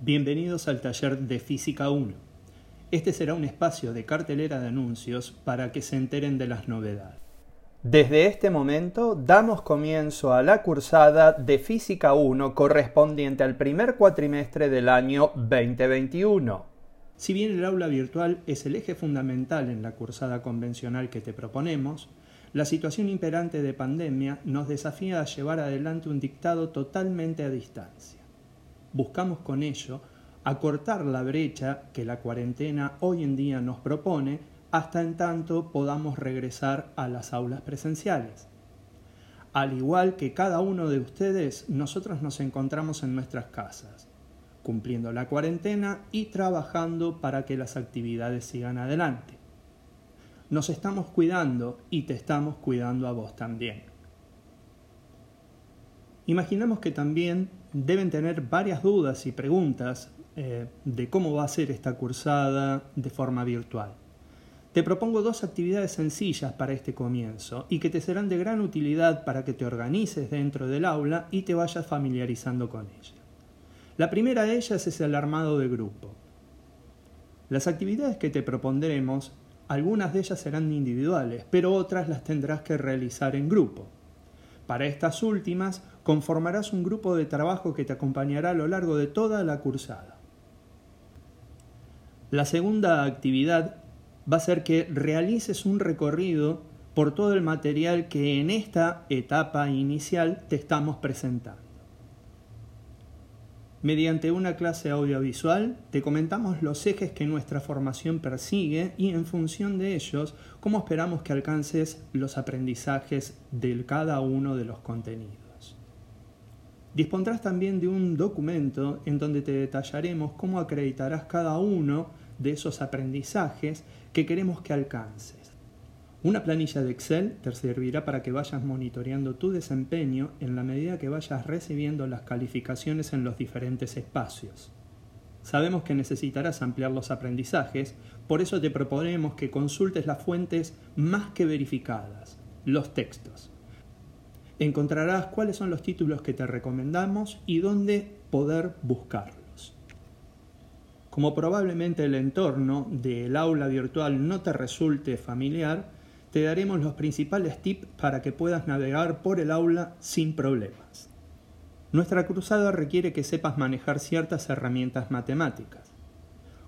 Bienvenidos al taller de Física 1. Este será un espacio de cartelera de anuncios para que se enteren de las novedades. Desde este momento damos comienzo a la cursada de Física 1 correspondiente al primer cuatrimestre del año 2021. Si bien el aula virtual es el eje fundamental en la cursada convencional que te proponemos, la situación imperante de pandemia nos desafía a llevar adelante un dictado totalmente a distancia. Buscamos con ello acortar la brecha que la cuarentena hoy en día nos propone hasta en tanto podamos regresar a las aulas presenciales. Al igual que cada uno de ustedes, nosotros nos encontramos en nuestras casas, cumpliendo la cuarentena y trabajando para que las actividades sigan adelante. Nos estamos cuidando y te estamos cuidando a vos también. Imaginamos que también deben tener varias dudas y preguntas eh, de cómo va a ser esta cursada de forma virtual. Te propongo dos actividades sencillas para este comienzo y que te serán de gran utilidad para que te organices dentro del aula y te vayas familiarizando con ella. La primera de ellas es el armado de grupo. Las actividades que te propondremos, algunas de ellas serán individuales, pero otras las tendrás que realizar en grupo. Para estas últimas, conformarás un grupo de trabajo que te acompañará a lo largo de toda la cursada. La segunda actividad va a ser que realices un recorrido por todo el material que en esta etapa inicial te estamos presentando. Mediante una clase audiovisual te comentamos los ejes que nuestra formación persigue y en función de ellos cómo esperamos que alcances los aprendizajes de cada uno de los contenidos. Dispondrás también de un documento en donde te detallaremos cómo acreditarás cada uno de esos aprendizajes que queremos que alcances. Una planilla de Excel te servirá para que vayas monitoreando tu desempeño en la medida que vayas recibiendo las calificaciones en los diferentes espacios. Sabemos que necesitarás ampliar los aprendizajes, por eso te proponemos que consultes las fuentes más que verificadas, los textos encontrarás cuáles son los títulos que te recomendamos y dónde poder buscarlos. Como probablemente el entorno del aula virtual no te resulte familiar, te daremos los principales tips para que puedas navegar por el aula sin problemas. Nuestra cruzada requiere que sepas manejar ciertas herramientas matemáticas.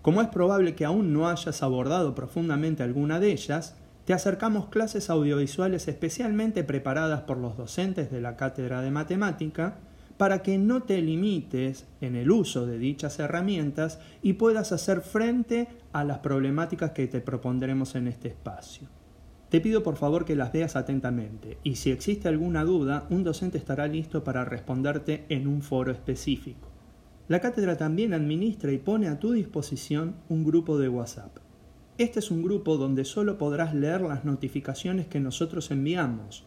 Como es probable que aún no hayas abordado profundamente alguna de ellas, te acercamos clases audiovisuales especialmente preparadas por los docentes de la cátedra de matemática para que no te limites en el uso de dichas herramientas y puedas hacer frente a las problemáticas que te propondremos en este espacio. Te pido por favor que las veas atentamente y si existe alguna duda, un docente estará listo para responderte en un foro específico. La cátedra también administra y pone a tu disposición un grupo de WhatsApp. Este es un grupo donde solo podrás leer las notificaciones que nosotros enviamos.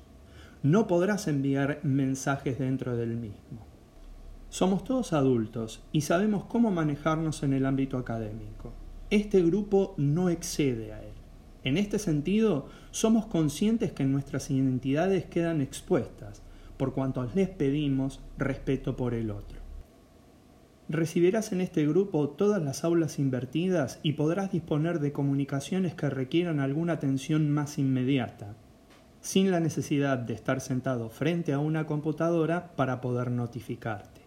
No podrás enviar mensajes dentro del mismo. Somos todos adultos y sabemos cómo manejarnos en el ámbito académico. Este grupo no excede a él. En este sentido, somos conscientes que nuestras identidades quedan expuestas, por cuanto les pedimos respeto por el otro. Recibirás en este grupo todas las aulas invertidas y podrás disponer de comunicaciones que requieran alguna atención más inmediata, sin la necesidad de estar sentado frente a una computadora para poder notificarte.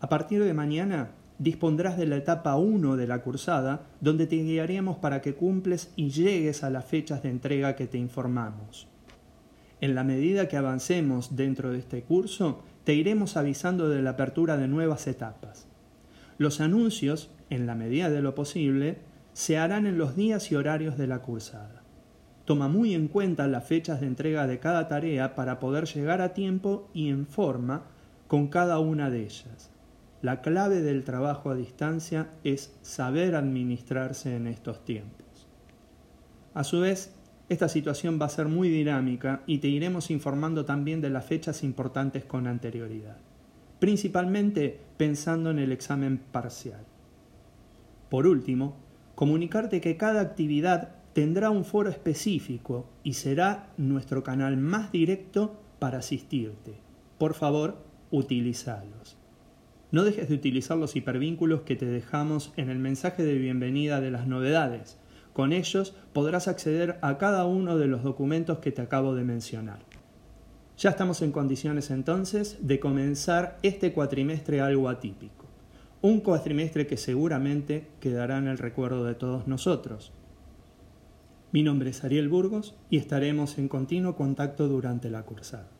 A partir de mañana dispondrás de la etapa 1 de la cursada, donde te guiaremos para que cumples y llegues a las fechas de entrega que te informamos. En la medida que avancemos dentro de este curso, te iremos avisando de la apertura de nuevas etapas. Los anuncios, en la medida de lo posible, se harán en los días y horarios de la cursada. Toma muy en cuenta las fechas de entrega de cada tarea para poder llegar a tiempo y en forma con cada una de ellas. La clave del trabajo a distancia es saber administrarse en estos tiempos. A su vez, esta situación va a ser muy dinámica y te iremos informando también de las fechas importantes con anterioridad, principalmente pensando en el examen parcial. Por último, comunicarte que cada actividad tendrá un foro específico y será nuestro canal más directo para asistirte. Por favor, utilízalos. No dejes de utilizar los hipervínculos que te dejamos en el mensaje de bienvenida de las novedades. Con ellos podrás acceder a cada uno de los documentos que te acabo de mencionar. Ya estamos en condiciones entonces de comenzar este cuatrimestre algo atípico. Un cuatrimestre que seguramente quedará en el recuerdo de todos nosotros. Mi nombre es Ariel Burgos y estaremos en continuo contacto durante la cursada.